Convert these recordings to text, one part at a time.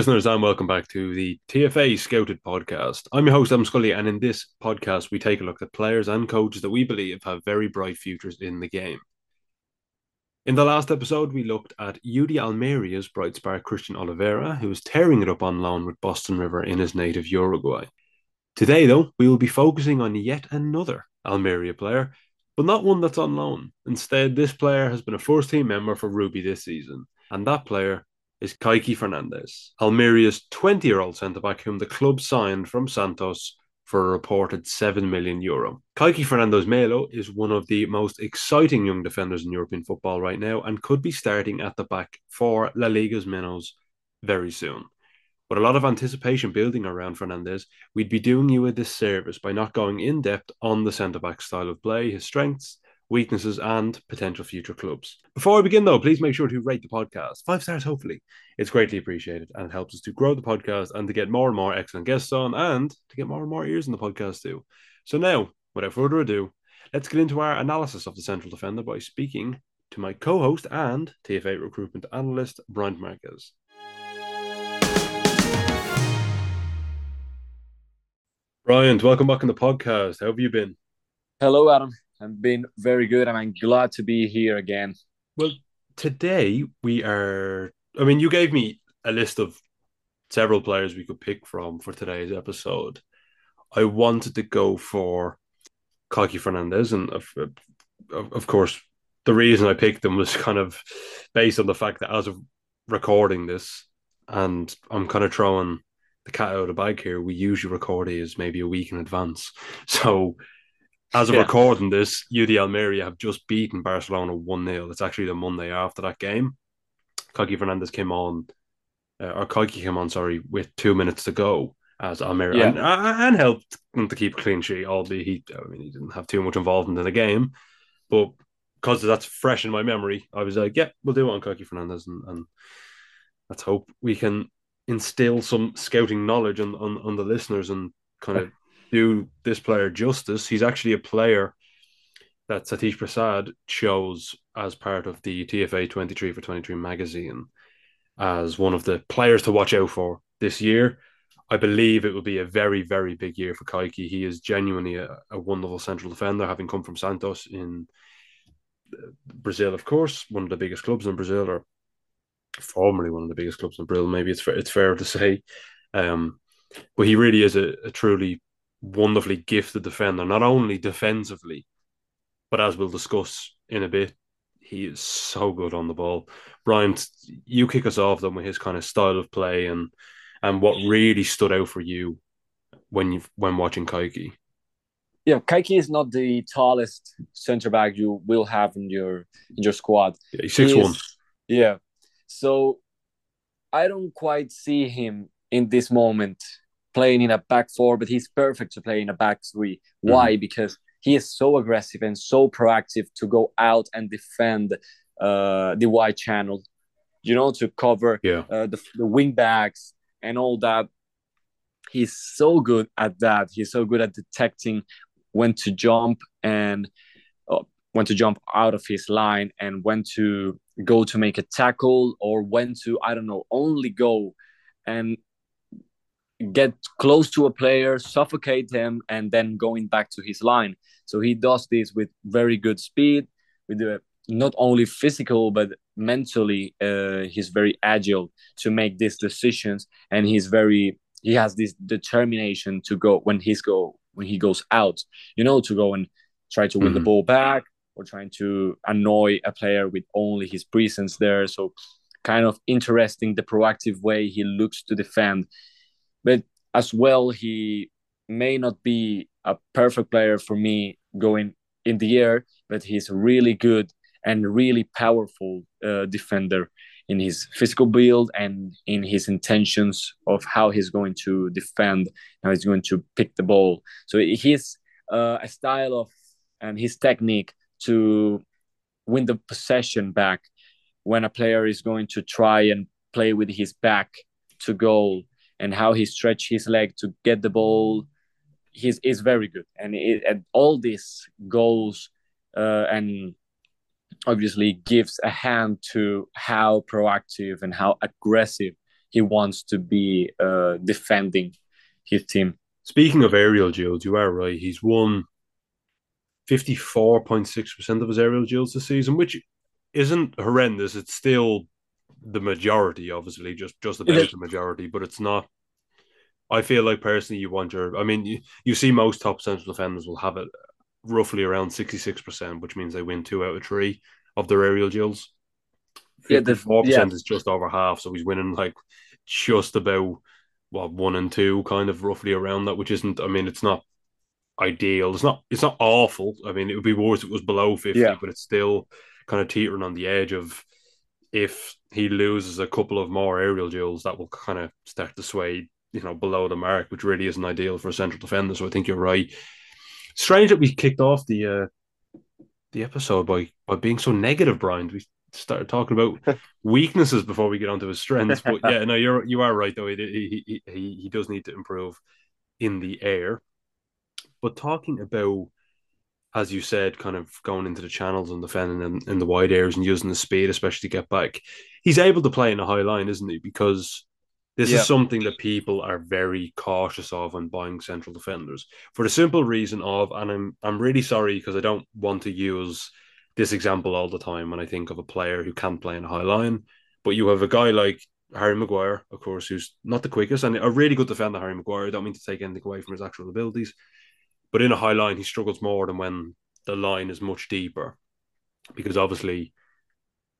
Listeners, and welcome back to the TFA Scouted podcast. I'm your host, Adam Scully, and in this podcast, we take a look at players and coaches that we believe have very bright futures in the game. In the last episode, we looked at UD Almeria's bright spark Cristian Olivera, who is tearing it up on loan with Boston River in his native Uruguay. Today, though, we will be focusing on yet another Almeria player, but not one that's on loan. Instead, this player has been a first team member for Rubi this season, and that player is Kaiky Fernandes, Almeria's 20 year old centre back, whom the club signed from Santos for a reported 7 million euro. Kaiky Fernandes Melo is one of the most exciting young defenders in European football right now and could be starting at the back for La Liga's minnows very soon. With a lot of anticipation building around Fernandes, we'd be doing you a disservice by not going in depth on the centre back style of play, his strengths, weaknesses, and potential future clubs. Before we begin, though, please make sure to rate the podcast. Five stars, hopefully. It's greatly appreciated and it helps us to grow the podcast and to get more and more excellent guests on and to get more and more ears in the podcast, too. So now, without further ado, let's get into our analysis of the central defender by speaking to my co host and TFA recruitment analyst, Brian Marquez. Brian, welcome back on the podcast. How have you been? Hello, Adam. I've been very good and I'm glad to be here again. Well, today we are. I mean, you gave me a list of several players we could pick from for today's episode. I wanted to go for Kaiky Fernandes, and of, of, of course, the reason I picked them was kind of based on the fact that as of recording this, and I'm kind of throwing the cat out of the bag here. We usually record these maybe a week in advance, so as of yeah. recording this, UD Almeria have just beaten Barcelona 1 0. It's actually the Monday after that game. Kaiky Fernandes came on, uh, or Kaiky came on, sorry, with two minutes to go as Almeria yeah. and, uh, and, helped them to keep a clean sheet, albeit he, I mean, he didn't have too much involvement in the game. But because that's fresh in my memory, I was like, yeah, we'll do it on Kaiky Fernandes. And, and let's hope we can instill some scouting knowledge on, on, on the listeners and kind of do this player justice, he's actually a player that Satish Prasad chose as part of the TFA 23 for 23 magazine as one of the players to watch out for this year. I believe it will be a very, very big year for Kaiky. He is genuinely a, a wonderful central defender, having come from Santos in Brazil, of course, one of the biggest clubs in Brazil, or formerly one of the biggest clubs in Brazil. Maybe it's fair, it's fair to say, um, but he really is a, a truly wonderfully gifted defender, not only defensively, but as we'll discuss in a bit, he is so good on the ball. Brian, you kick us off then with his kind of style of play and and what really stood out for you when you when watching Kaiky. Yeah, Kaiky is not the tallest center back you will have in your in your squad. Yeah, he's six he one. Yeah, so I don't quite see him in this moment playing in a back four, but he's perfect to play in a back 3 mm-hmm. Why? Because he is so aggressive and so proactive to go out and defend uh, the wide channel, you know, to cover yeah. uh, the, the wing backs and all that. He's so good at that. He's so good at detecting when to jump and uh, when to jump out of his line and when to go to make a tackle or when to, I don't know, only go and get close to a player, suffocate him, and then going back to his line. So he does this with very good speed, with the, not only physical but mentally. Uh, he's very agile to make these decisions, and he's very he has this determination to go when he's go when he goes out. You know, to go and try to win mm-hmm. the ball back or trying to annoy a player with only his presence there. So kind of interesting the proactive way he looks to defend but as well he may not be a perfect player for me going in the air but he's really good and really powerful uh, defender in his physical build and in his intentions of how he's going to defend how he's going to pick the ball. So he's uh, a style of and his technique to win the possession back when a player is going to try and play with his back to goal and how he stretched his leg to get the ball he's is very good and, it, and all these goals uh, and obviously gives a hand to how proactive and how aggressive he wants to be uh, defending his team. Speaking of aerial duels, you are right. He's won 54.6% of his aerial duels this season, which isn't horrendous. It's still the majority, obviously, just just about the majority, but it's not. I feel like personally, you want your. I mean, you, you see most top central defenders will have it roughly around sixty six percent, which means they win two out of three of their aerial duels. Yeah, the four percent is just over half, so he's winning like just about what one and two, kind of roughly around that, which isn't. I mean, it's not ideal. It's not. It's not awful. I mean, it would be worse if it was below fifty, yeah. but it's still kind of teetering on the edge of if he loses a couple of more aerial duels, that will kind of start to sway, you know, below the mark, which really isn't ideal for a central defender. So I think you're right. Strange that we kicked off the uh, the episode by by being so negative, Brian. We started talking about weaknesses before we get onto his strengths. But yeah, no, you're you are right though. He he he, he does need to improve in the air. But talking about as you said, kind of going into the channels and defending in, in the wide areas and using the speed, especially to get back. He's able to play in a high line, isn't he? Because this yeah. is something that people are very cautious of when buying central defenders for the simple reason of, and I'm I'm really sorry because I don't want to use this example all the time when I think of a player who can't play in a high line, but you have a guy like Harry Maguire, of course, who's not the quickest and a really good defender, Harry Maguire. I don't mean to take anything away from his actual abilities, but in a high line, he struggles more than when the line is much deeper, because obviously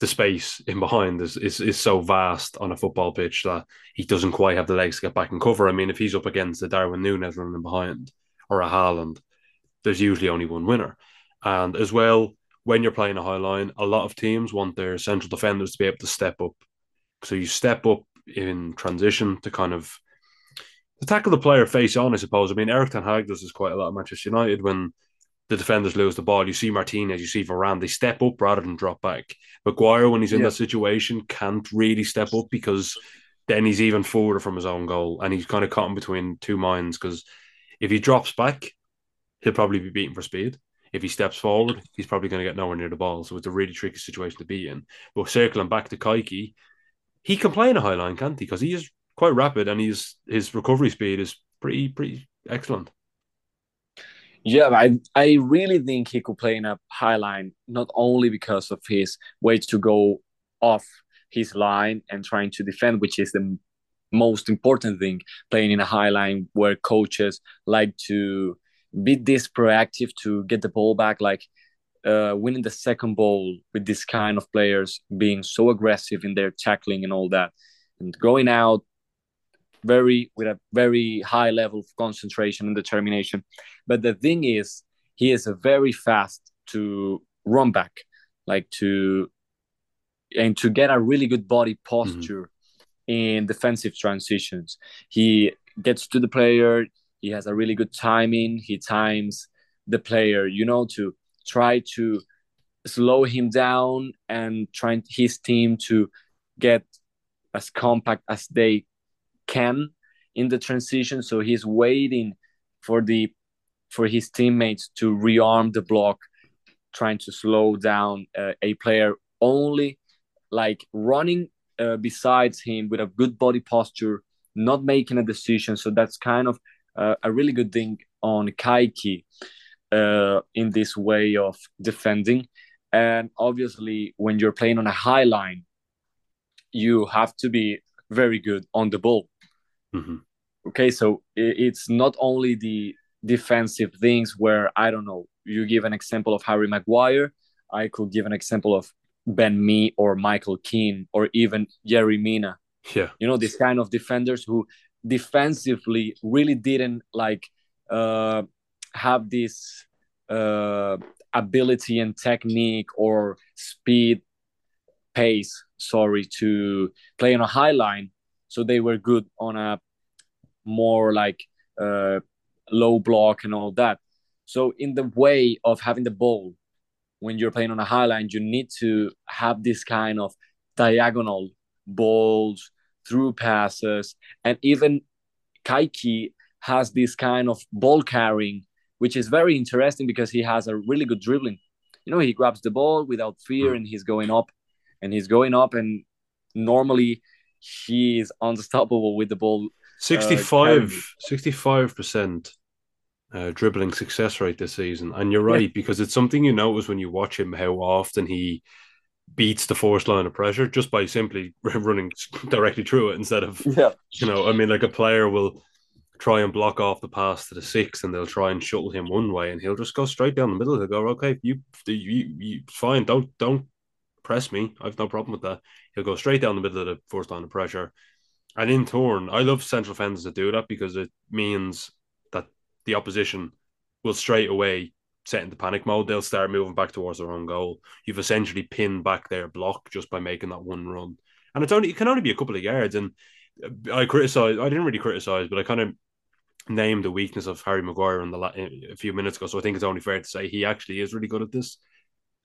the space in behind is, is is so vast on a football pitch that he doesn't quite have the legs to get back and cover. I mean, if he's up against a Darwin Nunez running behind or a Haaland, there's usually only one winner. And as well, when you're playing a high line, a lot of teams want their central defenders to be able to step up. So you step up in transition to kind of to tackle the player face on, I suppose. I mean, Erik Ten Hag does this quite a lot at Manchester United when the defenders lose the ball. You see Martinez, you see Varane, they step up rather than drop back. Maguire, when he's in yeah. that situation, can't really step up because then he's even further from his own goal and he's kind of caught in between two minds because if he drops back, he'll probably be beaten for speed. If he steps forward, he's probably going to get nowhere near the ball. So it's a really tricky situation to be in. But circling back to Kaiky, he can play in a high line, can't he? Because he is quite rapid, and he's his recovery speed is pretty pretty excellent. Yeah, I I really think he could play in a high line, not only because of his way to go off his line and trying to defend, which is the most important thing, playing in a high line where coaches like to be this proactive to get the ball back, like uh, winning the second ball with this kind of players being so aggressive in their tackling and all that, and going out very with a very high level of concentration and determination. But the thing is, he is very fast to run back, like to and to get a really good body posture mm-hmm. in defensive transitions. He gets to the player. He has a really good timing. He times the player, you know, to try to slow him down and trying his team to get as compact as they can in the transition. So he's waiting for the for his teammates to rearm the block, trying to slow down uh, a player only like running uh, besides him with a good body posture, not making a decision. So that's kind of uh, a really good thing on Kayky uh, in this way of defending. And obviously, when you're playing on a high line, you have to be very good on the ball. Mm-hmm. Okay, so it's not only the defensive things where I don't know. You give an example of Harry Maguire. I could give an example of Ben Mee or Michael Keane or even Jerry Mina. Yeah, you know this kind of defenders who defensively really didn't like uh, have this uh, ability and technique or speed pace sorry to play on a high line so they were good on a more like uh, low block and all that. So in the way of having the ball when you're playing on a high line, you need to have this kind of diagonal balls, through passes, and even Kayky has this kind of ball carrying, which is very interesting because he has a really good dribbling. You know, he grabs the ball without fear and he's going up and he's going up and normally he is unstoppable with the ball. 65 percent uh, dribbling success rate this season, and you're right yeah. because it's something you notice when you watch him how often he beats the force line of pressure just by simply running directly through it instead of yeah. you know I mean like a player will try and block off the pass to the six and they'll try and shuttle him one way and he'll just go straight down the middle he'll go okay you you, you fine don't don't press me I've no problem with that he'll go straight down the middle of the force line of pressure and in turn I love central defenders that do that because it means that the opposition will straight away set into panic mode, they'll start moving back towards their own goal. You've essentially pinned back their block just by making that one run. And it's only it can only be a couple of yards. And I criticize I didn't really criticize, but I kind of named the weakness of Harry Maguire in the a few minutes ago. So I think it's only fair to say he actually is really good at this.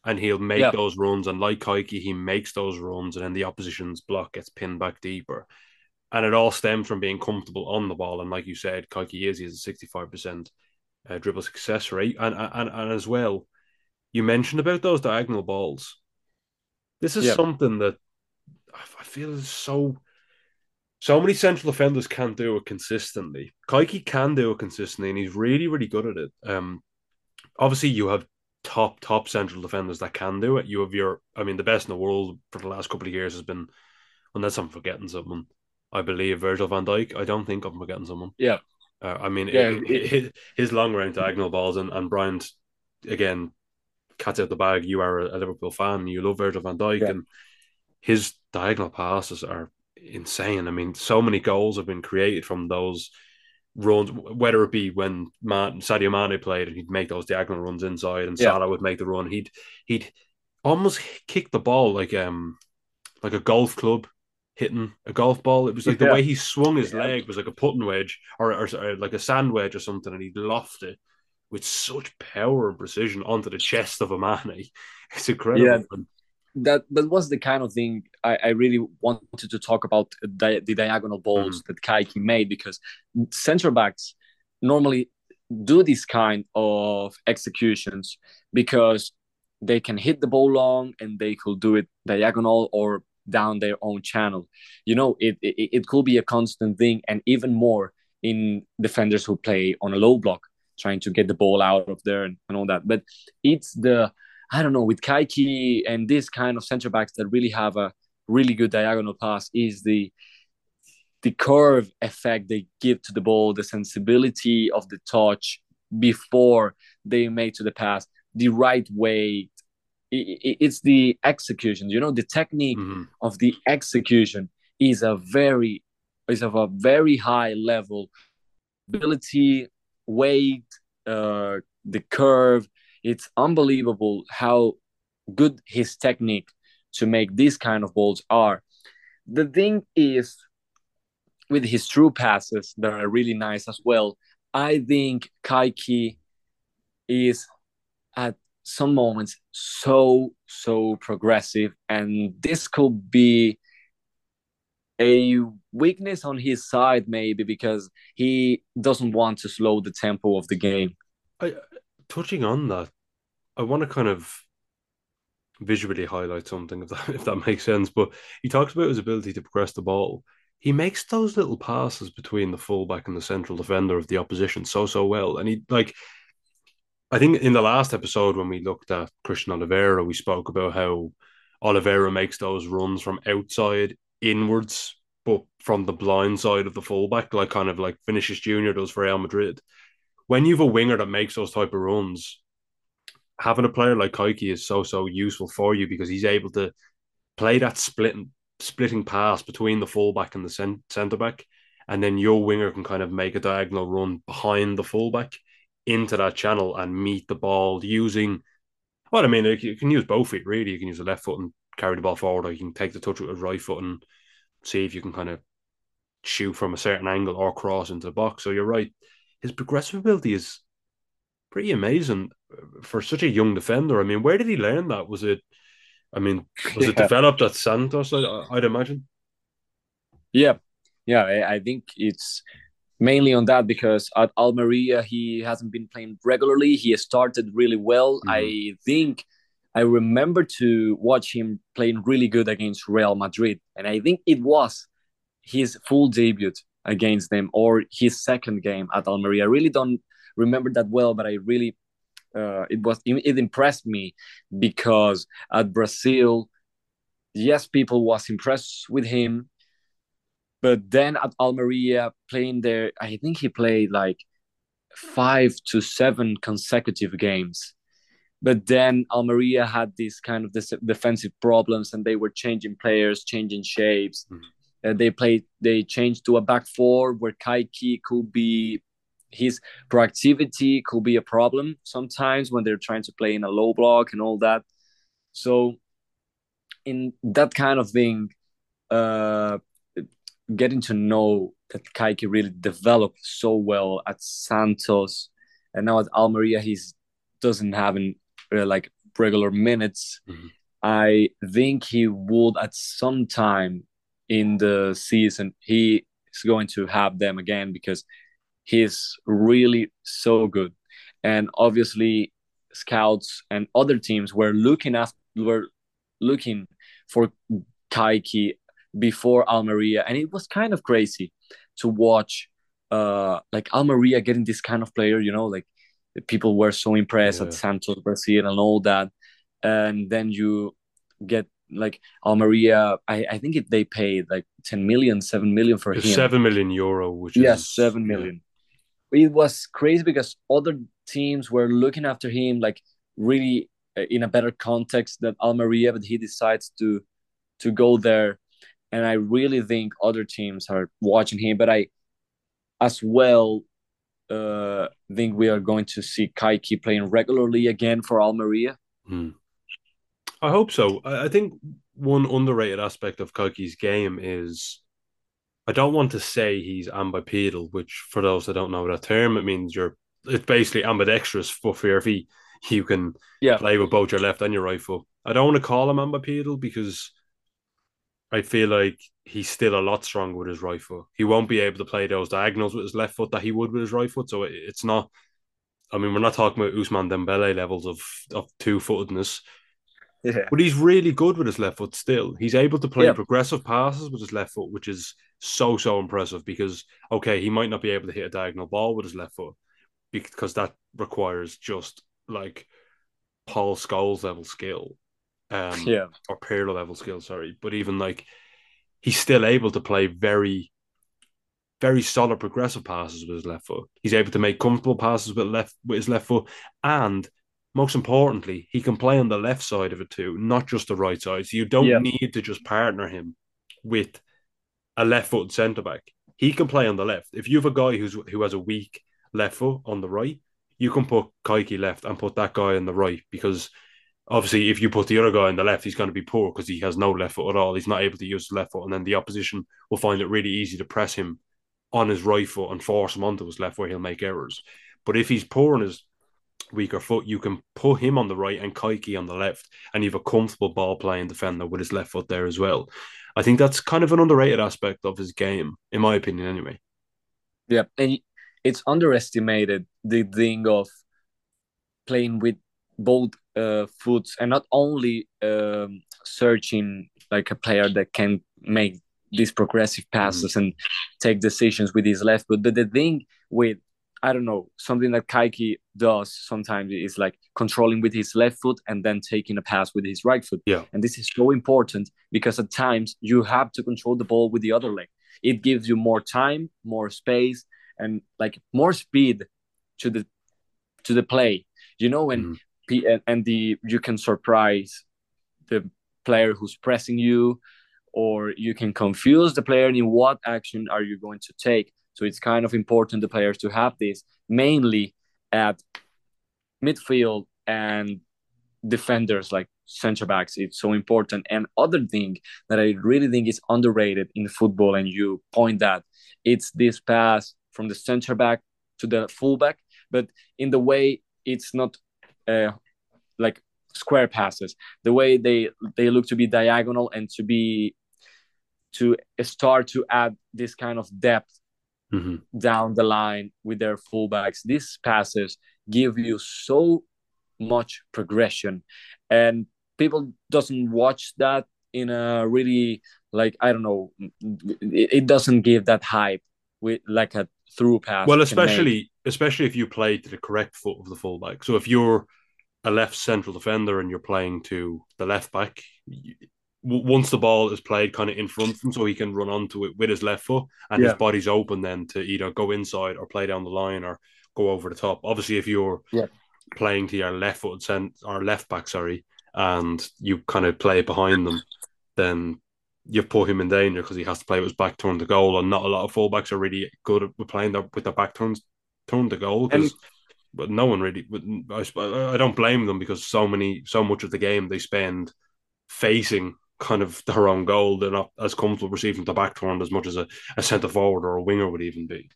And he'll make yeah. those runs, and like Kaiky, he makes those runs, and then the opposition's block gets pinned back deeper. And it all stems from being comfortable on the ball. And like you said, Kaiky is he has a sixty-five percent uh, dribble success rate, and, and and as well, you mentioned about those diagonal balls. This is something that I feel is so so many central defenders can't do it consistently. Kaiky can do it consistently, and he's really, really good at it. Um, obviously, you have top, top central defenders that can do it. You have your, I mean, the best in the world for the last couple of years has been, unless I'm forgetting someone, I believe Virgil van Dijk. I don't think I'm forgetting someone. Yeah, uh, I mean, yeah, it, it, his, his long range diagonal balls and, and Brian, again, cats out the bag. You are a, Liverpool fan. You love Virgil van Dijk, yeah. and his diagonal passes are insane. I mean, so many goals have been created from those runs, whether it be when Man, Sadio Mane played and he'd make those diagonal runs inside, and yeah. Salah would make the run. He'd he'd almost kick the ball like um like a golf club hitting a golf ball. It was like yeah. the way he swung his yeah. leg was like a putting wedge or, or, or, like a sand wedge or something, and he'd loft it with such power and precision onto the chest of a man. It's incredible. Yeah, that that was the kind of thing I, I really wanted to talk about the, the diagonal balls mm. that Kaiky made because center backs normally do this kind of executions because they can hit the ball long and they could do it diagonal or down their own channel. You know, it, it, it could be a constant thing, and even more in defenders who play on a low block, trying to get the ball out of there and, and all that. But it's the, I don't know, with Kaiky and this kind of center backs that really have a really good diagonal pass is the the curve effect they give to the ball, the sensibility of the touch before they make to the pass, the right way it's the execution you know the technique mm-hmm. of the execution is a very is of a very high level ability weight uh the curve it's unbelievable how good his technique to make these kind of balls are. The thing is with his true passes that are really nice as well i think kaiky is at some moments so so progressive and this could be a weakness on his side maybe because he doesn't want to slow the tempo of the game. I, touching on that i want to kind of visually highlight something if that, if that makes sense but he talks about his ability to progress the ball he makes those little passes between the fullback and the central defender of the opposition so so well and he like I think in the last episode when we looked at Cristian Olivera, we spoke about how Olivera makes those runs from outside inwards, but from the blind side of the fullback, like kind of like Vinicius Junior does for Real Madrid. When you've a winger that makes those type of runs, having a player like Kaiky is so so useful for you because he's able to play that splitting splitting pass between the fullback and the centre back, and then your winger can kind of make a diagonal run behind the fullback into that channel and meet the ball using well, I mean, you can use both feet really. You can use the left foot and carry the ball forward, or you can take the touch with the right foot and see if you can kind of shoot from a certain angle or cross into the box. So you're right. His progressive ability is pretty amazing for such a young defender. I mean, where did he learn that? Was it, I mean, was yeah. it developed at Santos? I, would imagine. Yeah, yeah. I think it's mainly on that because at Almeria he hasn't been playing regularly. He started really well. Mm-hmm. I think I remember to watch him playing really good against Real Madrid, and I think it was his full debut against them or his second game at Almeria. I really don't remember that well, but I really uh, it was it impressed me because at Brazil, yes, people was impressed with him, but then at Almeria playing there, I think he played like five to seven consecutive games. But then Almeria had these kind of defensive problems, and they were changing players, changing shapes. Mm-hmm. Uh, they played, they changed to a back four where Kaiky could be his proactivity could be a problem sometimes when they're trying to play in a low block and all that. So, in that kind of thing, uh, getting to know that Kaiky really developed so well at Santos, and now at Almeria, he's doesn't have an, uh, like regular minutes. Mm-hmm. I think he would at some time in the season he is going to have them again because he's really so good. And obviously, scouts and other teams were looking after were looking for Kaiky before Almeria, and it was kind of crazy to watch uh like Almeria getting this kind of player. You know, like people were so impressed yeah. at Santos Brazil and all that, and then you get like Almeria. I I think it, they paid like 10 million, 7 million for him. Seven million euro, which yes, is, seven million it was crazy because other teams were looking after him like really uh, in a better context than Almeria, but he decides to to go there, and I really think other teams are watching him. But I, as well, uh, think we are going to see Kaiky playing regularly again for Almeria. Hmm. I hope so. I think one underrated aspect of Kaiky's game is I don't want to say he's ambipedal, which for those that don't know that term, it means you're it's basically ambidextrous for feet. You can yeah. play with both your left and your right foot. I don't want to call him ambipedal because I feel like he's still a lot stronger with his right foot. He won't be able to play those diagonals with his left foot that he would with his right foot. So it's not. I mean, we're not talking about Ousmane Dembele levels of of two footedness. Yeah. But he's really good with his left foot still. He's able to play yeah. progressive passes with his left foot, which is so, so impressive because, okay, he might not be able to hit a diagonal ball with his left foot because that requires just like Paul Scholes level skill. Um, yeah. Or Pirlo level skill, sorry. But even like, he's still able to play very, very solid progressive passes with his left foot. He's able to make comfortable passes with left with his left foot, and most importantly, he can play on the left side of it too, not just the right side. So you don't yeah. need to just partner him with a left foot centre back. He can play on the left. If you have a guy who's who has a weak left foot on the right, you can put Kaiky left and put that guy on the right because obviously if you put the other guy on the left, he's going to be poor because he has no left foot at all. He's not able to use his left foot, and then the opposition will find it really easy to press him on his right foot and force him onto his left where he'll make errors. But if he's poor on his weaker foot, you can put him on the right and Kaiky on the left, and you have a comfortable ball playing defender with his left foot there as well. I think that's kind of an underrated aspect of his game, in my opinion, anyway. Yeah, and it's underestimated the thing of playing with both uh, foots and not only um, searching like a player that can make these progressive passes mm. and take decisions with his left foot, but the thing with I don't know, something that Kaiky does sometimes is like controlling with his left foot and then taking a pass with his right foot. Yeah. And this is so important because at times you have to control the ball with the other leg. It gives you more time, more space, and like more speed to the to the play. You know, when mm. and the you can surprise the player who's pressing you, or you can confuse the player in what action are you going to take so it's kind of important the players to have this mainly at midfield and defenders like center backs. It's so important. And other thing that I really think is underrated in football, and you point that it's this pass from the center back to the fullback, but in the way it's not uh, like square passes. The way they they look to be diagonal and to be to start to add this kind of depth mm-hmm. down the line with their fullbacks. These passes give you so much progression, and people doesn't watch that in a really like I don't know, it, it doesn't give that hype with like a through pass. Well, especially especially if you play to the correct foot of the fullback. So if you're a left central defender and you're playing to the left back, once the ball is played kind of in front of him, so he can run onto it with his left foot, and his body's open then to either go inside or play down the line or go over the top. Obviously, if you're Yeah. playing to your left foot cent or left back, sorry, and you kind of play behind them, then you've put him in danger because he has to play with his back turned to goal, and not a lot of fullbacks are really good at playing their, with their back turns turned to goal because. But no one really. I, I don't blame them because so many, so much of the game they spend facing kind of their own goal. They're not as comfortable receiving the back turned as much as a, a centre forward or a winger would even be.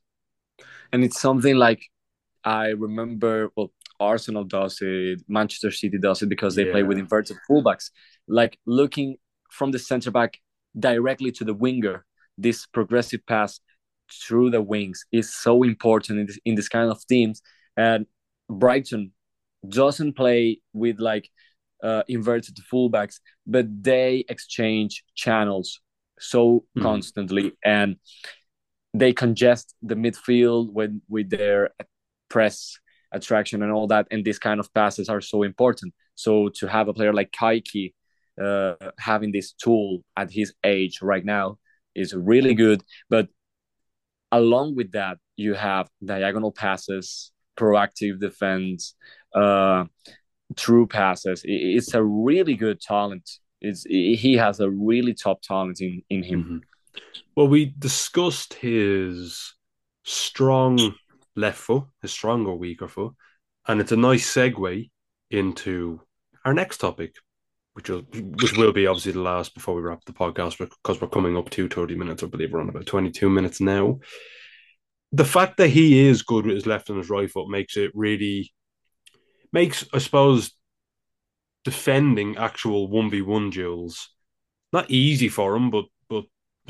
and it's something like I remember. Well, Arsenal does it, Manchester City does it because they play with inverted fullbacks, like looking from the center back directly to the winger. This progressive pass through the wings is so important in this, in this kind of teams. And Brighton doesn't play with like uh, inverted fullbacks, but they exchange channels so Mhm. constantly and they congest the midfield when with their press attraction and all that. And these kind of passes are so important. So to have a player like Kaiky uh, having this tool at his age right now is really good. But along with that, you have diagonal passes, proactive defense, uh, true passes. It's a really good talent. It's he has a really top talent in in him. Mhm. Well, we discussed his strong left foot, his strong or weaker foot, and it's a nice segue into our next topic, which will which will be obviously the last before we wrap the podcast because we're coming up to 30 minutes. I believe we're on about 22 minutes now. The fact that he is good with his left and his right foot makes it really makes, I suppose, defending actual 1v1 duels not easy for him, but but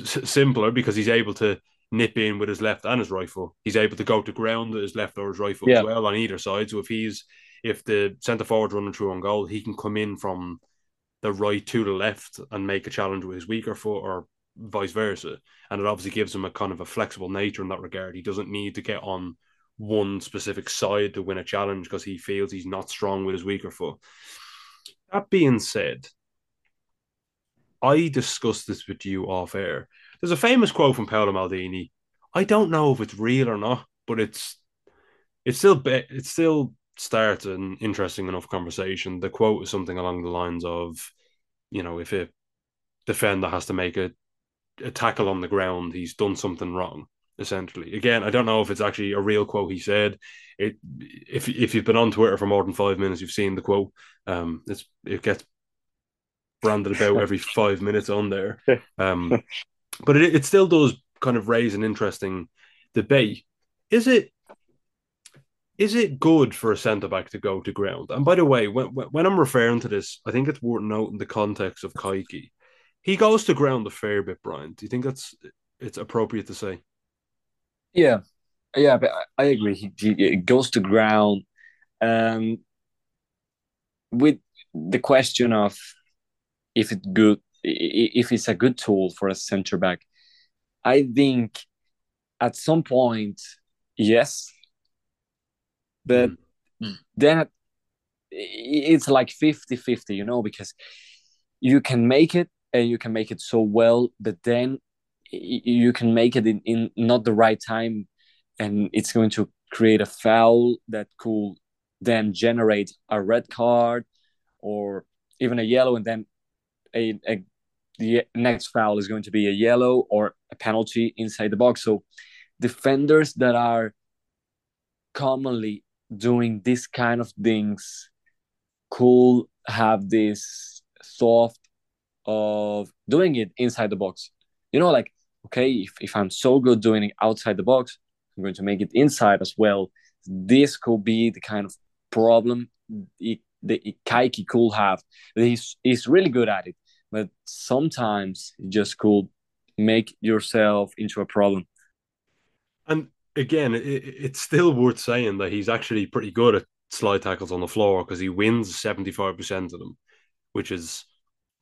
simpler because he's able to nip in with his left and his right foot. He's able to go to ground with his left or his right foot Yeah. as well on either side. So if he's if the centre forward's running through on goal, he can come in from the right to the left and make a challenge with his weaker foot or vice versa. And it obviously gives him a kind of a flexible nature in that regard. He doesn't need to get on one specific side to win a challenge because he feels he's not strong with his weaker foot. That being said, I discussed this with you off air. There's a famous quote from Paolo Maldini. I don't know if it's real or not, but it's it's still be, it still starts an interesting enough conversation. The quote is something along the lines of, you know, if a defender has to make a, a tackle on the ground, he's done something wrong. Essentially, again, I don't know if it's actually a real quote he said. It if if you've been on Twitter for more than five minutes, you've seen the quote. Um, it's it gets branded about every five minutes on there. Um, but it, it still does kind of raise an interesting debate. Is it is it good for a centre back to go to ground? And by the way, when when I'm referring to this, I think it's worth noting the context of Kaiky. He goes to ground a fair bit, Brian. Do you think that's it's appropriate to say? Yeah, yeah, but I- I agree. He, he it goes to ground, um, with the question of if it's good, if it's a good tool for a center back. I think at some point, yes, but then it's like 50-50, you know, because you can make it and you can make it so well, but then you can make it in, in not the right time and it's going to create a foul that could then generate a red card or even a yellow and then a, a the next foul is going to be a yellow or a penalty inside the box. So defenders that are commonly doing this kind of things could have this thought of doing it inside the box. You know like okay if, if i'm so good doing it outside the box i'm going to make it inside as well. This could be the kind of problem the Kaiky could have. He's, he's really good at it but sometimes you just could make yourself into a problem. And again, it, it's still worth saying that he's actually pretty good at slide tackles on the floor because he wins 75% of them, which is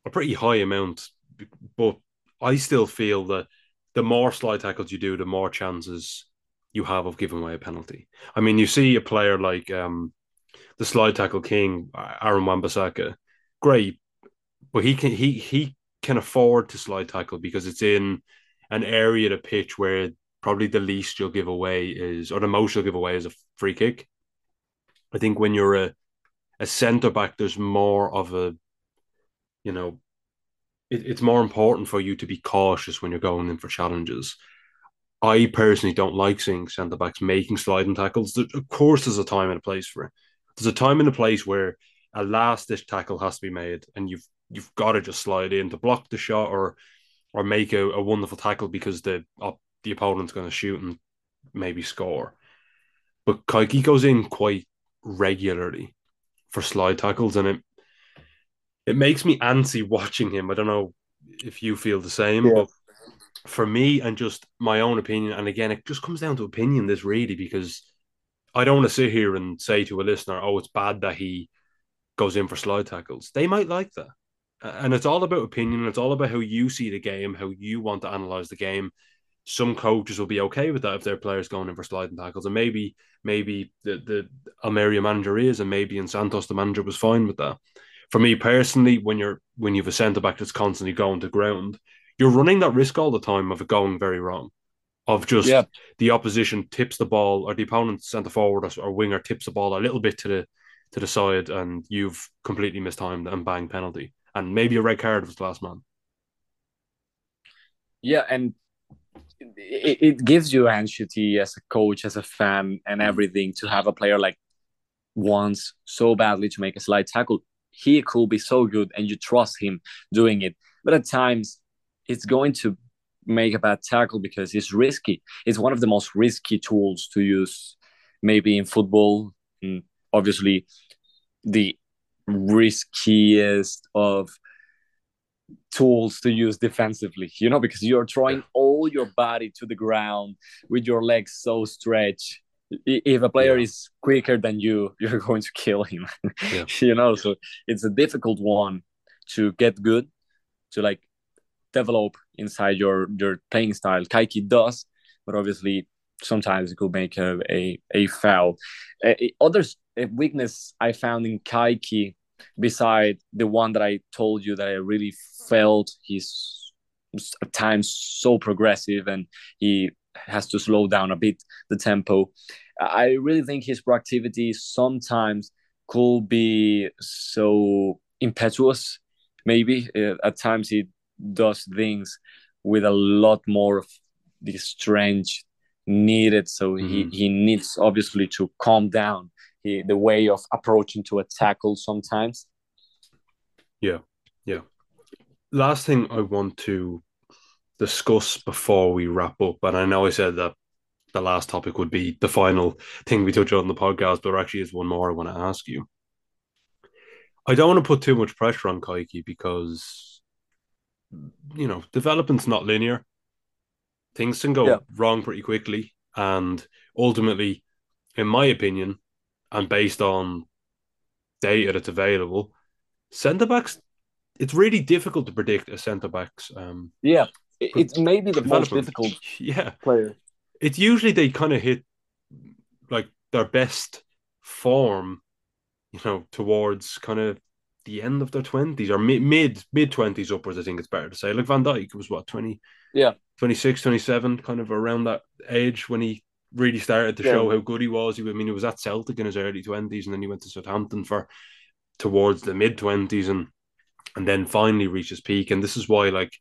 a pretty high amount. But I still feel that the more slide tackles you do, the more chances you have of giving away a penalty. I mean, you see a player like um, the slide tackle king, Aaron Wan-Bissaka, great, but he can he he can afford to slide tackle because it's in an area of pitch where probably the least you'll give away is, or the most you'll give away is a free kick. I think when you're a a centre back, there's more of a, you know, it, it's more important for you to be cautious when you're going in for challenges. I personally don't like seeing centre backs making sliding tackles. Of course, there's a time and a place for it. There's a time and a place where a last ditch tackle has to be made, and you've you've got to just slide in to block the shot or or make a, a wonderful tackle because the uh, the opponent's going to shoot and maybe score. But Kaiky goes in quite regularly for slide tackles, and it it makes me antsy watching him. I don't know if you feel the same, yeah. but for me and just my own opinion, and again, it just comes down to opinion. This really because I don't want to sit here and say to a listener, "Oh, it's bad that he goes in for slide tackles." They might like that, and it's all about opinion. It's all about how you see the game, how you want to analyze the game. Some coaches will be okay with that if their players going in for sliding tackles, and maybe maybe the the Almeria manager is, and maybe in Santos the manager was fine with that. For me personally, when you're when you've a centre back that's constantly going to ground, you're running that risk all the time of it going very wrong. Of just yeah. the opposition tips the ball, or the opponent centre forward or, or winger tips the ball a little bit to the to the side, and you've completely mistimed and bang penalty, and maybe a red card was the last man. Yeah, and it, it gives you anxiety as a coach, as a fan, and everything to have a player like wants so badly to make a slide tackle. He could be so good, and you trust him doing it. But at times, it's going to make a bad tackle because it's risky. It's one of the most risky tools to use, maybe in football. And obviously, the riskiest of tools to use defensively, you know, because you're throwing all your body to the ground with your legs so stretched. If a player yeah. is quicker than you, you're going to kill him, yeah. you know. So it's a difficult one to get good, to like develop inside your your playing style. Kaiky does, but obviously sometimes it could make a a, a foul. Uh, other weakness I found in Kaiky, beside the one that I told you that I really felt he's at times so progressive and he has to slow down a bit the tempo. I really think his proactivity sometimes could be so impetuous. Maybe uh, at times he does things with a lot more of the strength needed. So mm-hmm. he, he needs obviously to calm down he, the way of approaching to a tackle sometimes. Yeah, yeah. Last thing I want to discuss before we wrap up, and I know I said that the last topic would be the final thing we touch on the podcast, but there actually is one more I want to ask you. I don't want to put too much pressure on Kaiky because you know development's not linear. Things can go yeah. wrong pretty quickly, and ultimately, in my opinion, and based on data that's available, centre backs, it's really difficult to predict a centre backs. Um, yeah, it's maybe the most difficult. Yeah, player. It's usually they kind of hit like their best form, you know, towards kind of the end of their twenties or mid mid mid twenties upwards. I think it's better to say. Like Van Dijk was what twenty. Yeah. 26, 27, kind of around that age when he really started to yeah. show how good he was. He, I mean, he was at Celtic in his early twenties, and then he went to Southampton for towards the mid twenties, and and then finally reached his peak. And this is why, like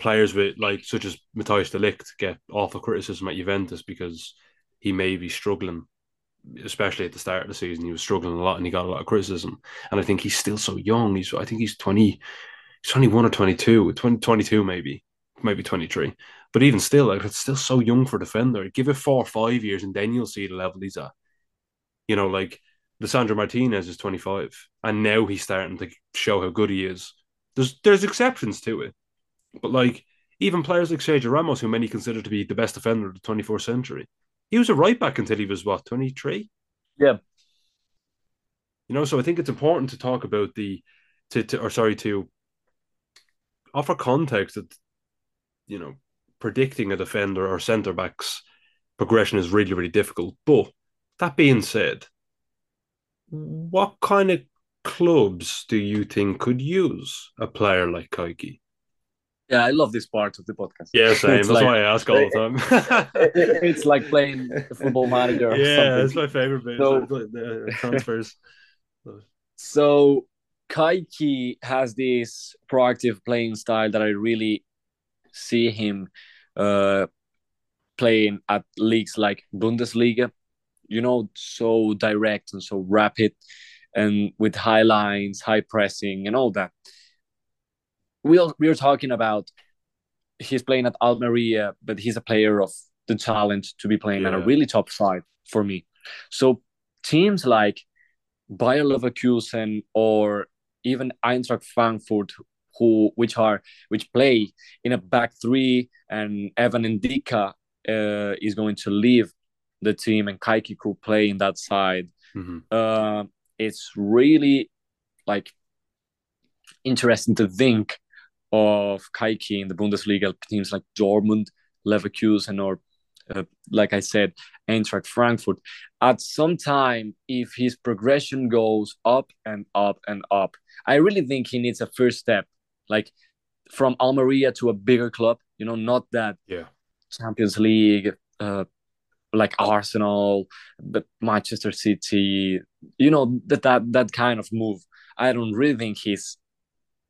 players with like such as Matthijs de Ligt awful criticism at Juventus because he may be struggling, especially at the start of the season. He was struggling a lot, and he got a lot of criticism. And I think he's still so young. He's I think he's twenty. He's 21 or 22, 20, 22 maybe, maybe 23. But even still, like it's still so young for defender. Give it four or five years, and then you'll see the level he's at. You know, like Lisandro Martinez is 25, and now he's starting to show how good he is. There's there's exceptions to it, but like even players like Sergio Ramos, who many consider to be the best defender of the 24th century, he was a right back until he was what 23. Yeah. You know, so I think it's important to talk about the to, to or sorry to offer context that you know, predicting a defender or centre backs progression is really, really difficult. But that being said, what kind of clubs do you think could use a player like Kaiky? Yeah, I love this part of the podcast. Yeah, same. That's like, why I ask all the time. it's like playing football manager. yeah, that's my favorite bit. So, the transfers. so Kaiky has this proactive playing style that I really see him uh, playing at leagues like Bundesliga. You know, so direct and so rapid, and with high lines, high pressing, and all that. We are, we are talking about he's playing at Almeria, but he's a player of the talent to be playing yeah. at a really top side for me. So teams like Bayer Leverkusen or even Eintracht Frankfurt, who which are which play in a back three, and Evan Ndicka uh, is going to leave the team, and Kaiky could play in that side. Mm-hmm. Uh, it's really like interesting to think of Kaiky in the Bundesliga teams like Dortmund, Leverkusen, or uh, like I said, Eintracht Frankfurt. At some time, if his progression goes up and up and up, I really think he needs a first step, like from Almeria to a bigger club. You know, not that yeah Champions League, uh, like Arsenal, but Manchester City. You know that that that kind of move. I don't really think he's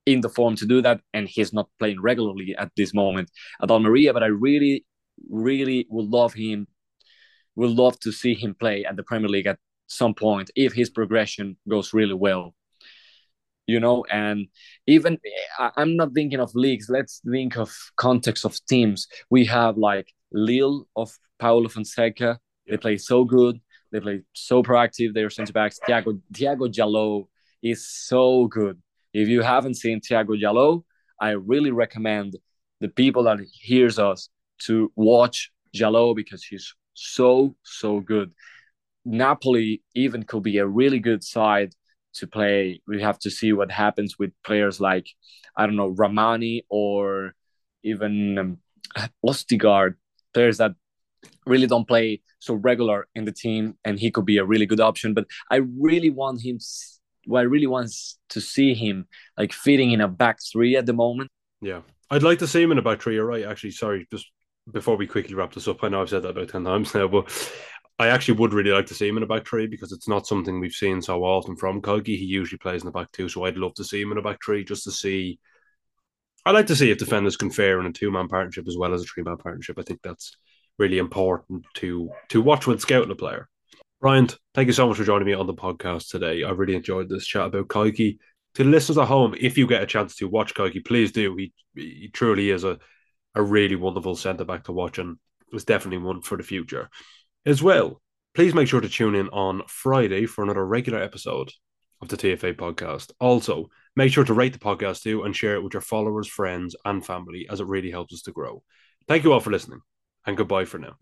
in the form to do that, and he's not playing regularly at this moment at Almeria. But I really, really would love him. Would love to see him play at the Premier League at some point if his progression goes really well. You know, and even I'm not thinking of leagues. Let's think of context of teams. We have like Lille of Paulo Fonseca. They play so good. They play so proactive. They're centre backs. Thiago Thiago Djaló is so good if you haven't seen Thiago Djaló, I really recommend the people that hears us to watch Djaló because he's so so good. Napoli even could be a really good side to play. We have to see what happens with players like I don't know Rrahmani or even um, Østigård, players that really don't play so regular in the team, and he could be a really good option. But I really want him what I really want to see him like fitting in a back three at the moment. Yeah, I'd like to see him in a back three. You're right. Actually, sorry, just before we quickly wrap this up, I know I've said that about ten times now, but I actually would really like to see him in a back three because it's not something we've seen so often from Kaiky. He usually plays in the back two, so I'd love to see him in a back three just to see. I'd like to see if defenders can fare in a two man partnership as well as a three man partnership. I think that's really important to to watch when scouting a player. Ryan, thank you so much for joining me on the podcast today. I really enjoyed this chat about Kaiky. To the listeners at home, if you get a chance to watch Kaiky, please do. He, he truly is a, a really wonderful centre back to watch and is definitely one for the future. As well, please make sure to tune in on Friday for another regular episode of the TFA podcast. Also, make sure to rate the podcast too and share it with your followers, friends, and family as it really helps us to grow. Thank you all for listening and goodbye for now.